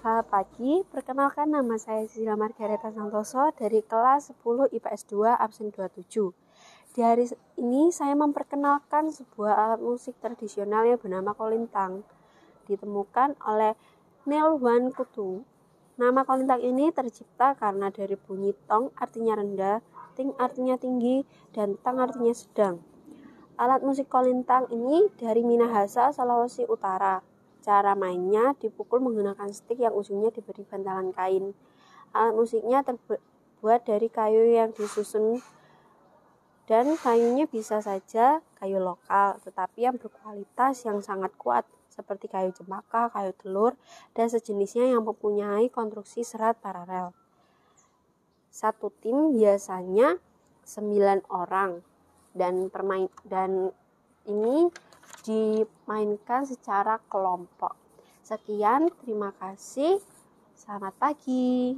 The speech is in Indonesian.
Selamat pagi, perkenalkan nama saya Sila Margareta Santoso dari kelas 10 IPS 2 absen 27. Di hari ini saya memperkenalkan sebuah alat musik tradisional yang bernama kolintang. Ditemukan oleh Neil Wan Kutu. Nama kolintang ini tercipta karena dari bunyi tong artinya rendah, ting artinya tinggi, dan tang artinya sedang. Alat musik kolintang ini dari Minahasa, Sulawesi Utara. Cara mainnya dipukul menggunakan stik yang ujungnya diberi bantalan kain. Alat musiknya terbuat dari kayu yang disusun dan kayunya bisa saja kayu lokal, tetapi yang berkualitas yang sangat kuat seperti kayu cempaka, kayu telur, dan sejenisnya yang mempunyai konstruksi serat paralel. Satu tim biasanya 9 orang dan permain dan ini dimainkan secara kelompok. Sekian, terima kasih. Selamat pagi.